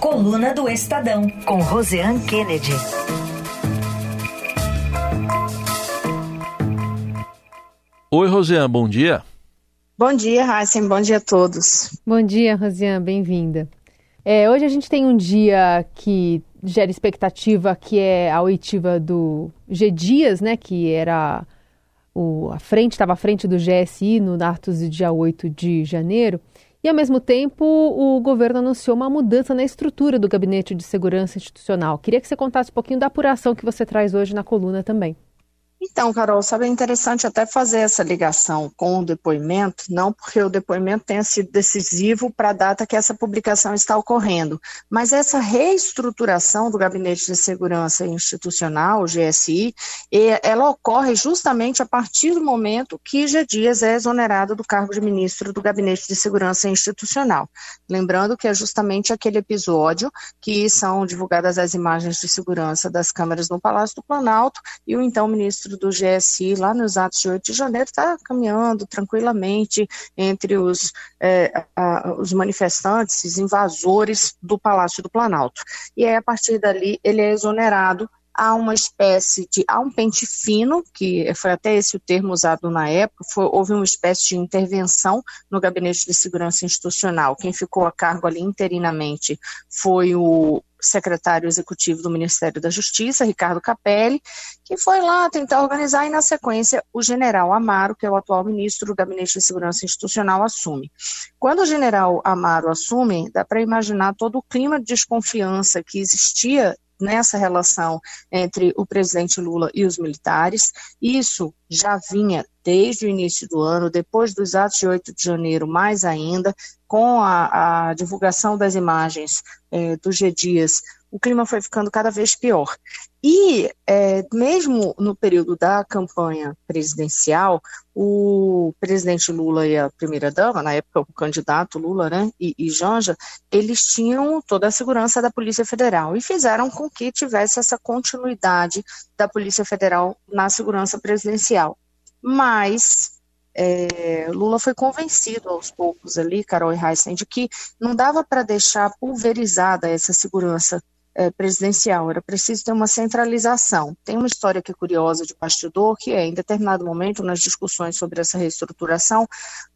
Coluna do Estadão, com Roseanne Kennedy. Oi, Roseanne, bom dia. Bom dia, Raíssen, bom dia a todos. Bom dia, Rosiane, bem-vinda. É, hoje a gente tem um dia que gera expectativa, que é a oitiva do G Dias, né, que era o, a frente, estava à frente do GSI no do dia 8 de janeiro. E, ao mesmo tempo, o governo anunciou uma mudança na estrutura do Gabinete de Segurança Institucional. Queria que você contasse um pouquinho da apuração que você traz hoje na coluna também. Então, Carol, sabe, é interessante até fazer essa ligação com o depoimento, não porque o depoimento tenha sido decisivo para a data que essa publicação está ocorrendo, mas essa reestruturação do Gabinete de Segurança Institucional, o GSI, ela ocorre justamente a partir do momento que G. Dias é exonerado do cargo de ministro do Gabinete de Segurança Institucional. Lembrando que é justamente aquele episódio que são divulgadas as imagens de segurança das câmeras no Palácio do Planalto e o então ministro do GSI, lá nos atos de 8 de janeiro, está caminhando tranquilamente entre os, é, a, os manifestantes, os invasores do Palácio do Planalto. E aí, a partir dali, ele é exonerado há uma espécie de, há um pente fino, que foi até esse o termo usado na época, foi, houve uma espécie de intervenção no Gabinete de Segurança Institucional. Quem ficou a cargo ali interinamente foi o secretário executivo do Ministério da Justiça, Ricardo Capelli, que foi lá tentar organizar e, na sequência, o general Amaro, que é o atual ministro do Gabinete de Segurança Institucional, assume. Quando o general Amaro assume, dá para imaginar todo o clima de desconfiança que existia nessa relação entre o presidente Lula e os militares. Isso já vinha desde o início do ano, depois dos atos de 8 de janeiro, mais ainda, com a, a divulgação das imagens é, do G Dias, o clima foi ficando cada vez pior. E, é, mesmo no período da campanha presidencial, o presidente Lula e a primeira-dama, na época o candidato Lula né, e, e Janja, eles tinham toda a segurança da Polícia Federal e fizeram com que tivesse essa continuidade da Polícia Federal na segurança presidencial. Mas é, Lula foi convencido aos poucos ali, Carol e Heisen, de que não dava para deixar pulverizada essa segurança é, presidencial, era preciso ter uma centralização. Tem uma história que é curiosa de bastidor, que é, em determinado momento, nas discussões sobre essa reestruturação,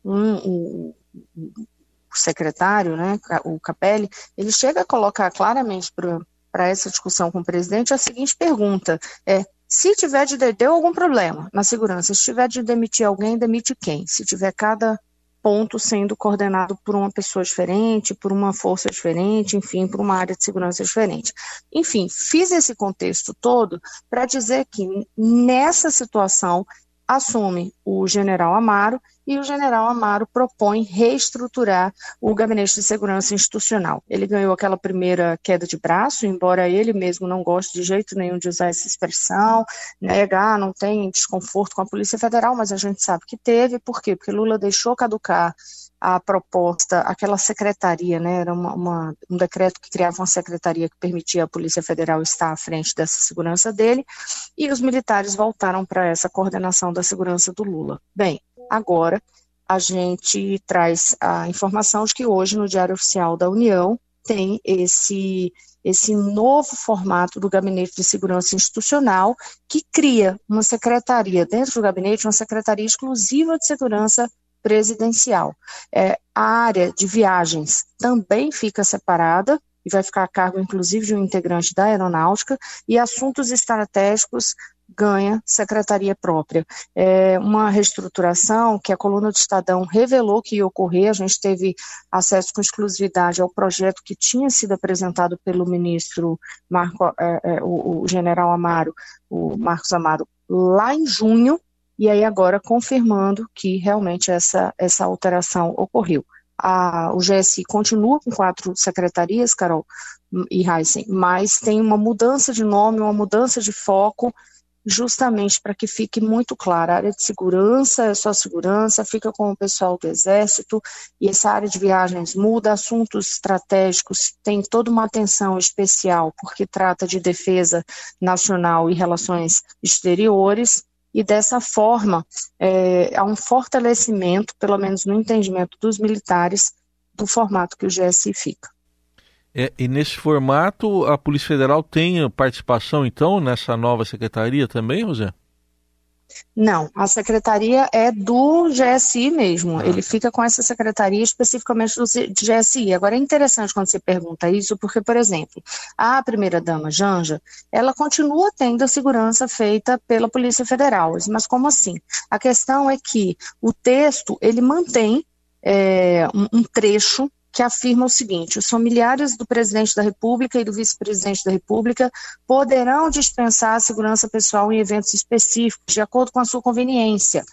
um, um, o secretário, né, o Capelli, ele chega a colocar claramente para essa discussão com o presidente a seguinte pergunta: é se tiver de deu algum problema na segurança, se tiver de demitir alguém, demite quem? Se tiver cada ponto sendo coordenado por uma pessoa diferente, por uma força diferente, enfim, por uma área de segurança diferente. Enfim, fiz esse contexto todo para dizer que nessa situação assume o general Amaro e o general Amaro propõe reestruturar o Gabinete de Segurança Institucional. Ele ganhou aquela primeira queda de braço, embora ele mesmo não goste de jeito nenhum de usar essa expressão, negar, não tem desconforto com a Polícia Federal, mas a gente sabe que teve, por quê? Porque Lula deixou caducar a proposta, aquela secretaria, né, era uma, uma, um decreto que criava uma secretaria que permitia a Polícia Federal estar à frente dessa segurança dele, e os militares voltaram para essa coordenação da segurança do Lula. Bem, agora a gente traz a informação de que hoje no Diário Oficial da União tem esse esse novo formato do Gabinete de Segurança Institucional, que cria uma secretaria dentro do gabinete, uma secretaria exclusiva de segurança presidencial. É, a área de viagens também fica separada e vai ficar a cargo, inclusive, de um integrante da aeronáutica, e assuntos estratégicos ganha secretaria própria. É uma reestruturação que a coluna do Estadão revelou que ia ocorrer, a gente teve acesso com exclusividade ao projeto que tinha sido apresentado pelo ministro Marco, é, é, o, o general Amaro, o Marcos Amaro, lá em junho, e aí agora confirmando que realmente essa, essa alteração ocorreu. A, o GSI continua com quatro secretarias, Carol e Heisen, mas tem uma mudança de nome, uma mudança de foco, justamente para que fique muito claro, a área de segurança é só segurança, fica com o pessoal do Exército, e essa área de viagens muda, assuntos estratégicos tem toda uma atenção especial, porque trata de defesa nacional e relações exteriores, e dessa forma é, há um fortalecimento, pelo menos no entendimento dos militares, do formato que o GSI fica. É, e nesse formato, a Polícia Federal tem participação, então, nessa nova secretaria também, José? Não, a secretaria é do GSI mesmo. Ah. Ele fica com essa secretaria especificamente do GSI. Agora é interessante quando você pergunta isso, porque, por exemplo, a primeira-dama Janja, ela continua tendo a segurança feita pela Polícia Federal. Mas como assim? A questão é que o texto ele mantém é, um, um trecho que afirma o seguinte: os familiares do presidente da República e do vice-presidente da República poderão dispensar a segurança pessoal em eventos específicos, de acordo com a sua conveniência.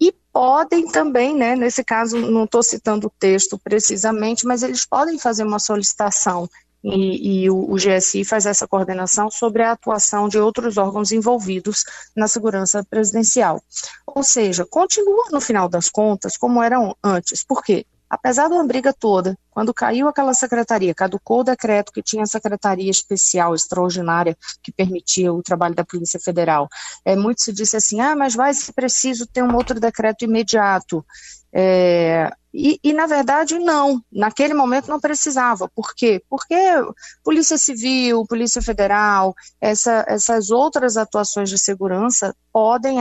E podem também, né, nesse caso, não estou citando o texto precisamente, mas eles podem fazer uma solicitação e, e o, o, GSI faz essa coordenação sobre a atuação de outros órgãos envolvidos na segurança presidencial. Ou seja, continua no final das contas como eram antes. Por quê? Apesar uma briga toda, quando caiu aquela secretaria, caducou o decreto que tinha a secretaria especial, extraordinária, que permitia o trabalho da Polícia Federal, é, muito se disse assim, ah, mas vai ser preciso ter um outro decreto imediato. É, e, e, na verdade, não. Naquele momento não precisava. Por quê? Porque Polícia Civil, Polícia Federal, essa, essas outras atuações de segurança podem,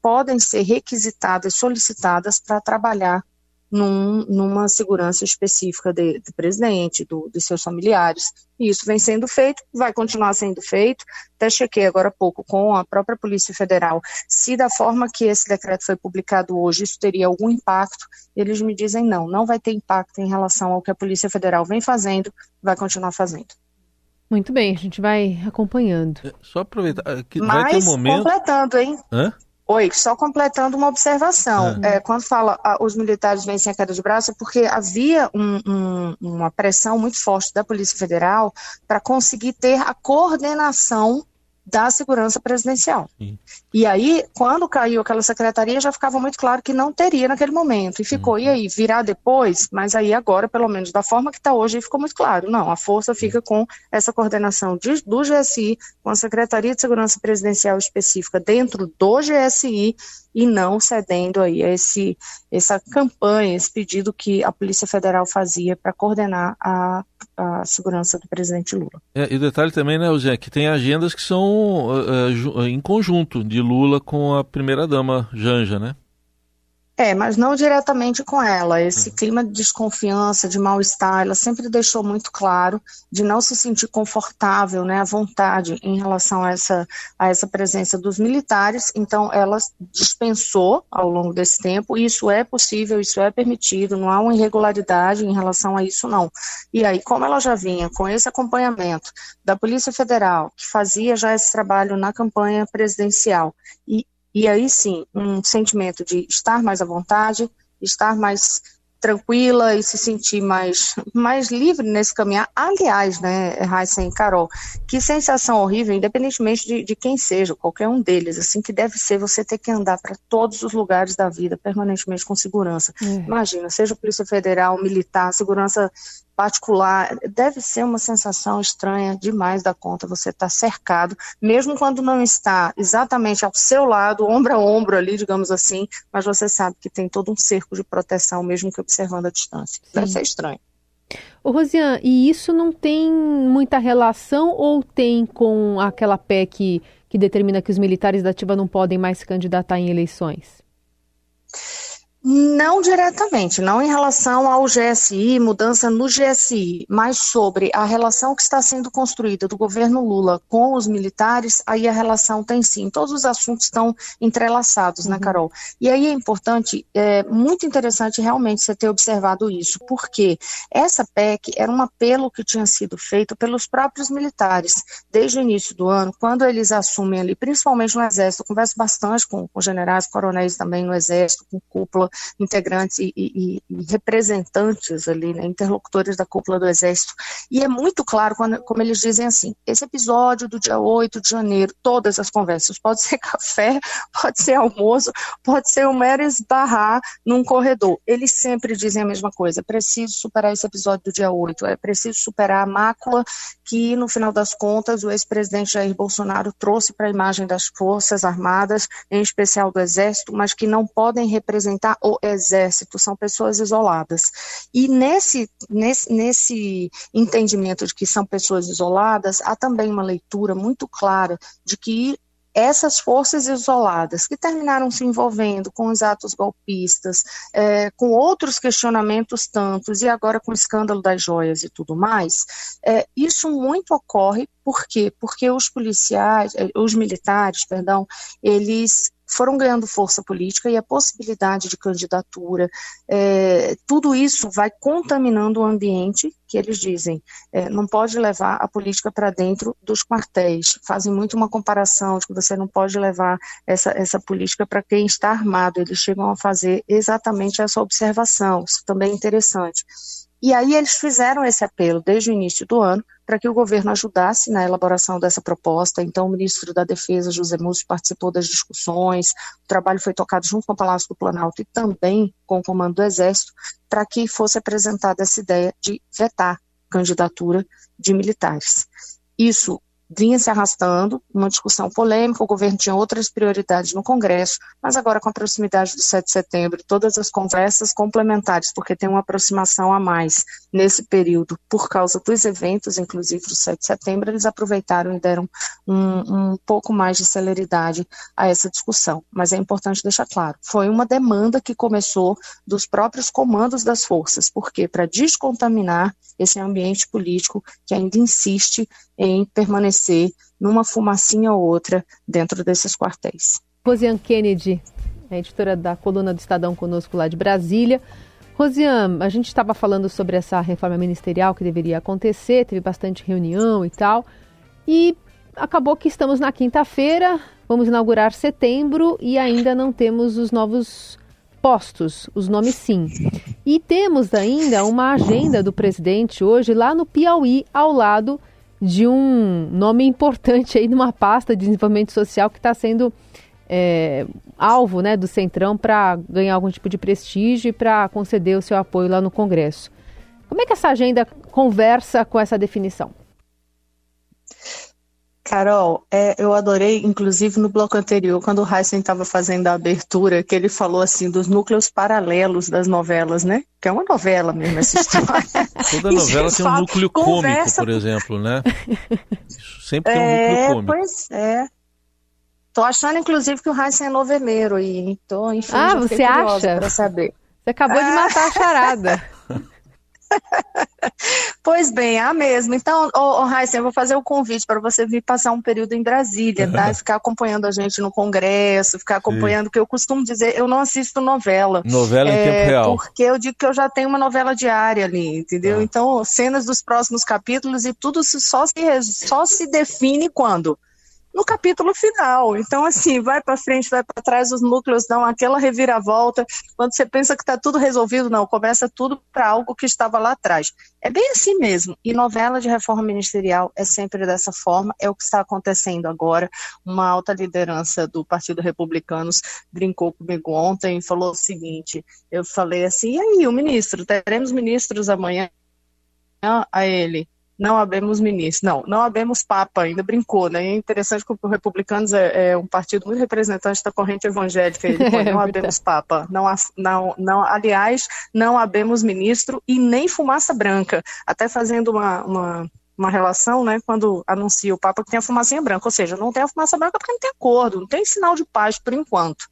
podem ser requisitadas, solicitadas para trabalhar num, numa segurança específica de, do presidente, do, de seus familiares. E isso vem sendo feito, vai continuar sendo feito. Até chequei agora há pouco com a própria Polícia Federal se da forma que esse decreto foi publicado hoje isso teria algum impacto. Eles me dizem não, não vai ter impacto em relação ao que a Polícia Federal vem fazendo, vai continuar fazendo. Muito bem, a gente vai acompanhando. É, só aproveitar que Mas, vai ter um momento. Completando, hein? Hã? Oi, só completando uma observação. É. É, quando fala ah, os militares vencem a queda de braço, é porque havia um, um, uma pressão muito forte da Polícia Federal para conseguir ter a coordenação da segurança presidencial. Sim. E aí, quando caiu aquela secretaria, já ficava muito claro que não teria naquele momento. E ficou, uhum. e aí, virar depois? Mas aí agora, pelo menos da forma que está hoje, ficou muito claro. Não, a força fica com essa coordenação de, do GSI, com a Secretaria de Segurança Presidencial específica dentro do GSI, e não cedendo aí a esse, essa campanha, esse pedido que a Polícia Federal fazia para coordenar a, a segurança do presidente Lula. É, e o detalhe também, né, Zé, que tem agendas que são uh, em conjunto, de Lula com a primeira-dama Janja, né? É, mas não diretamente com ela. Esse uhum. clima de desconfiança, de mal-estar, ela sempre deixou muito claro de não se sentir confortável, né, à vontade em relação a essa, a essa presença dos militares. Então, ela dispensou ao longo desse tempo. Isso é possível, isso é permitido, não há uma irregularidade em relação a isso, não. E aí, como ela já vinha com esse acompanhamento da Polícia Federal, que fazia já esse trabalho na campanha presidencial, e e aí sim, um sentimento de estar mais à vontade, estar mais tranquila e se sentir mais, mais livre nesse caminhar. Aliás, né, Raíssa e Carol, que sensação horrível, independentemente de, de quem seja, qualquer um deles, assim, que deve ser você ter que andar para todos os lugares da vida permanentemente com segurança. É. Imagina, seja Polícia Federal, militar, segurança particular, deve ser uma sensação estranha demais da conta você estar tá cercado, mesmo quando não está exatamente ao seu lado, ombro a ombro ali, digamos assim, mas você sabe que tem todo um cerco de proteção, mesmo que observando a distância. Sim. Deve ser estranho. Ô, Rosiane, e isso não tem muita relação ou tem com aquela PEC que, que determina que os militares da ativa não podem mais se candidatar em eleições? Não diretamente, não em relação ao GSI, mudança no GSI, mas sobre a relação que está sendo construída do governo Lula com os militares, aí a relação tem sim. Todos os assuntos estão entrelaçados, né, uhum. né, Carol? E aí é importante, é muito interessante realmente você ter observado isso, porque essa PEC era um apelo que tinha sido feito pelos próprios militares desde o início do ano, quando eles assumem ali, principalmente no Exército, eu converso bastante com, com generais, coronéis também no Exército, com cúpula integrantes e, e, e representantes ali, né, interlocutores da cúpula do Exército. E é muito claro quando, como eles dizem assim: esse episódio do dia 8 de janeiro, todas as conversas, pode ser café, pode ser almoço, pode ser o mero esbarrar num corredor. Eles sempre dizem a mesma coisa: preciso superar esse episódio do dia 8, é preciso superar a mácula que, no final das contas, o ex-presidente Jair Bolsonaro trouxe para a imagem das Forças Armadas, em especial do Exército, mas que não podem representar o exército são pessoas isoladas. E nesse, nesse, nesse entendimento de que são pessoas isoladas, há também uma leitura muito clara de que essas forças isoladas que terminaram se envolvendo com os atos golpistas, é, com outros questionamentos tantos, e agora com o escândalo das joias e tudo mais, é, isso muito ocorre, por quê? Porque os policiais, é, os militares, perdão, eles foram ganhando força política e a possibilidade de candidatura, é, tudo isso vai contaminando o ambiente que eles dizem, é, não pode levar a política para dentro dos quartéis. Fazem muito uma comparação de que você não pode levar essa, essa política para quem está armado. Eles chegam a fazer exatamente essa observação. Isso também é interessante. E aí eles fizeram esse apelo desde o início do ano para que o governo ajudasse na elaboração dessa proposta. Então, o ministro da Defesa, José Múcio, participou das discussões. O trabalho foi tocado junto com o Palácio do Planalto e também com o Comando do Exército, para que fosse apresentada essa ideia de vetar candidatura de militares. Isso vinha se arrastando, uma discussão polêmica, o governo tinha outras prioridades no Congresso, mas agora com a proximidade do 7 de setembro, todas as conversas complementares, porque tem uma aproximação a mais nesse período, por causa dos eventos, inclusive do 7 de setembro, eles aproveitaram e deram um, um pouco mais de celeridade a essa discussão. Mas é importante deixar claro, foi uma demanda que começou dos próprios comandos das forças, porque para descontaminar esse ambiente político que ainda insiste em permanecer numa fumacinha ou outra dentro desses quartéis. Rosiane Kennedy, editora da coluna do Estadão conosco lá de Brasília. Rosiane, a gente estava falando sobre essa reforma ministerial que deveria acontecer, teve bastante reunião e tal, e acabou que estamos na quinta-feira, vamos inaugurar setembro e ainda não temos os novos postos, os nomes sim. E temos ainda uma agenda do presidente hoje lá no Piauí, ao lado de um nome importante aí numa pasta de desenvolvimento social que está sendo é, alvo né, do Centrão para ganhar algum tipo de prestígio e para conceder o seu apoio lá no Congresso. Como é que essa agenda conversa com essa definição? Carol, é, eu adorei, inclusive no bloco anterior, quando o Heisen estava fazendo a abertura, que ele falou assim dos núcleos paralelos das novelas, né? Que é uma novela mesmo essa história. Toda novela tem um núcleo cômico, por exemplo, né? Sempre tem um é, núcleo cômico. Pois é. Tô achando, inclusive, que o Heisen é noveleiro aí. Então, enfim, ah, você acha? Pra saber. Você acabou de matar a charada. pois bem, a mesma. Então, ô, ô Heisen, eu vou fazer o convite para você vir passar um período em Brasília, tá? Ficar acompanhando a gente no Congresso, ficar acompanhando, que eu costumo dizer, eu não assisto novela. Novela em é, tempo real. Porque eu digo que eu já tenho uma novela diária ali, entendeu? Ah. Então, cenas dos próximos capítulos e tudo só se, só se define quando? No capítulo final. Então, assim, vai para frente, vai para trás, os núcleos dão aquela reviravolta. Quando você pensa que está tudo resolvido, não, começa tudo para algo que estava lá atrás. É bem assim mesmo. E novela de reforma ministerial é sempre dessa forma, é o que está acontecendo agora. Uma alta liderança do Partido Republicanos brincou comigo ontem e falou o seguinte: eu falei assim, e aí, o ministro, teremos ministros amanhã? A ele, não abemos ministro. Não, não abemos papa, ainda brincou, né? É interessante que o Republicanos é, é, um partido muito representante da corrente evangélica. Ele põe, não abemos papa. Não, não, não, aliás, não abemos ministro e nem fumaça branca. Até fazendo uma, uma uma relação, né, quando anuncia o Papa que tem a fumacinha branca, ou seja, não tem a fumaça branca porque não tem acordo, não tem sinal de paz por enquanto.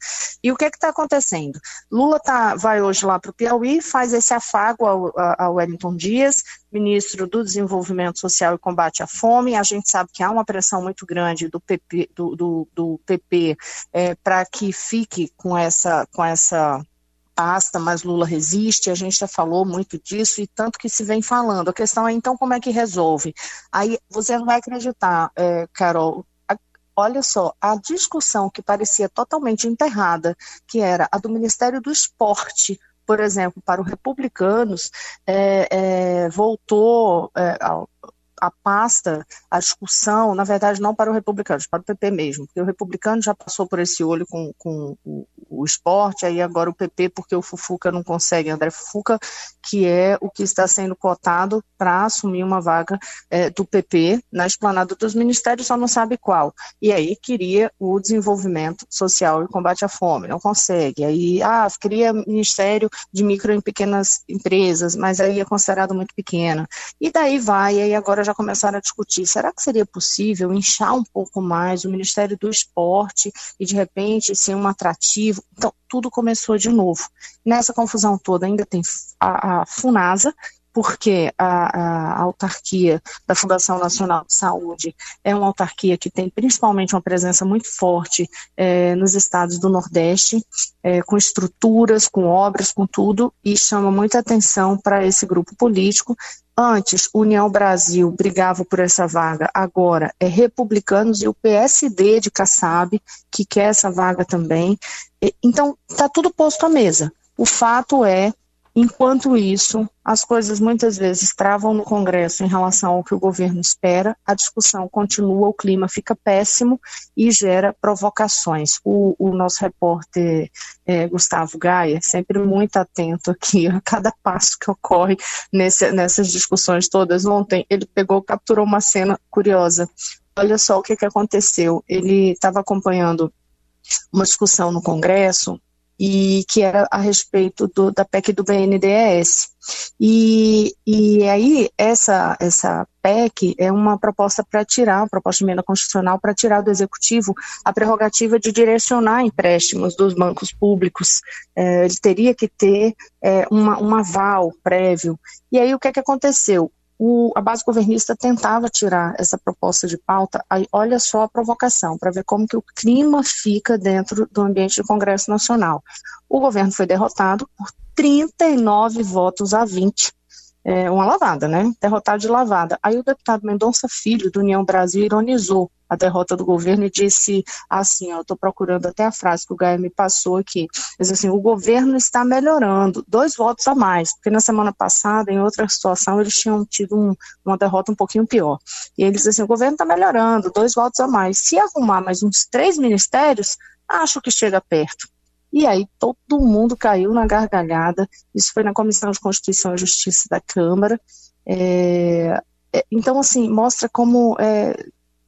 E o que é está acontecendo? Lula tá, vai hoje lá para o Piauí, faz esse afago ao, ao Wellington Dias, ministro do Desenvolvimento Social e Combate à Fome. A gente sabe que há uma pressão muito grande do PP, do, do, do PP é, para que fique com essa, com essa pasta, mas Lula resiste, a gente já falou muito disso e tanto que se vem falando. A questão é então como é que resolve? Aí você não vai acreditar, é, Carol, olha só, a discussão que parecia totalmente enterrada, que era a do Ministério do Esporte, por exemplo, para os republicanos, é, é, voltou é, a pasta, a discussão, na verdade, não para o republicano, para o PP mesmo, porque o republicano já passou por esse olho com, com o, o esporte, aí agora o PP, porque o Fufuca não consegue, André Fufuca, que é o que está sendo cotado para assumir uma vaga é, do PP na esplanada dos ministérios, só não sabe qual. E aí queria o desenvolvimento social e combate à fome, não consegue. Aí, ah, queria Ministério de Micro e Pequenas Empresas, mas aí é considerado muito pequena. E daí vai, aí agora já começaram a discutir, será que seria possível inchar um pouco mais o Ministério do Esporte e de repente ser um atrativo? Então, tudo começou de novo. Nessa confusão toda ainda tem a, a FUNASA, porque a, a, autarquia da Fundação Nacional de Saúde é uma autarquia que tem principalmente uma presença muito forte é, nos estados do Nordeste, é, com estruturas, com obras, com tudo, e chama muita atenção para esse grupo político. Antes, União Brasil brigava por essa vaga, agora é Republicanos e o PSD de Kassab, que quer essa vaga também. Então, está tudo posto à mesa. O fato é Enquanto isso, as coisas muitas vezes travam no Congresso em relação ao que o governo espera, a discussão continua, o clima fica péssimo e gera provocações. O, o nosso repórter é, Gustavo Gaia, sempre muito atento aqui a cada passo que ocorre nesse, nessas discussões todas. Ontem ele pegou, capturou uma cena curiosa. Olha só o que, que aconteceu. Ele estava acompanhando uma discussão no Congresso e que era a respeito do, da PEC do BNDES. E, e aí, essa, essa PEC é uma proposta para tirar, uma proposta de emenda constitucional para tirar do Executivo a prerrogativa de direcionar empréstimos dos bancos públicos. É, ele teria que ter é, uma, um aval prévio. E aí, o que, é que aconteceu? O, a base governista tentava tirar essa proposta de pauta, aí olha só a provocação, para ver como que o clima fica dentro do ambiente do Congresso Nacional. O governo foi derrotado por 39 votos a 20 é, uma lavada, né? Derrotado de lavada. Aí o deputado Mendonça Filho, do União Brasil, ironizou a derrota do governo e disse assim, ó, eu estou procurando até a frase que o Gaia me passou aqui, diz assim, o governo está melhorando, dois votos a mais, porque na semana passada, em outra situação, eles tinham tido um, uma derrota um pouquinho pior. E eles assim, o governo está melhorando, dois votos a mais. Se arrumar mais uns três ministérios, acho que chega perto. E aí todo mundo caiu na gargalhada. Isso foi na Comissão de Constituição e Justiça da Câmara. É, é, então, assim, mostra como é,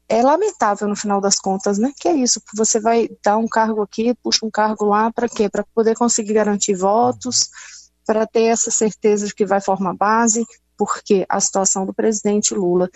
é, lamentável no final das contas, né? Que é isso, você vai dar um cargo aqui, puxa um cargo lá, para quê? Para poder conseguir garantir votos, para ter essa certeza de que vai formar base, porque a situação do presidente Lula,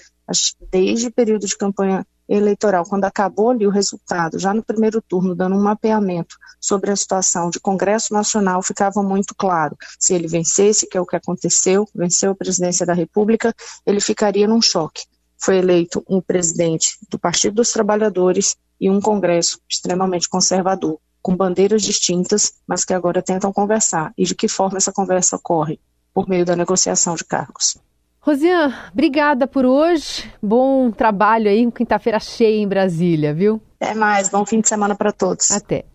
desde o período de campanha eleitoral, quando acabou ali o resultado, já no primeiro turno, dando um mapeamento sobre a situação de Congresso Nacional, ficava muito claro. Se ele vencesse, que é o que aconteceu, venceu a presidência da República, ele ficaria num choque. Foi eleito um presidente do Partido dos Trabalhadores e um Congresso extremamente conservador, com bandeiras distintas, mas que agora tentam conversar. E de que forma essa conversa ocorre? Por meio da negociação de cargos. Rosiane, obrigada por hoje. Bom trabalho aí, quinta-feira cheia em Brasília, viu? Até mais, bom fim de semana para todos. Até.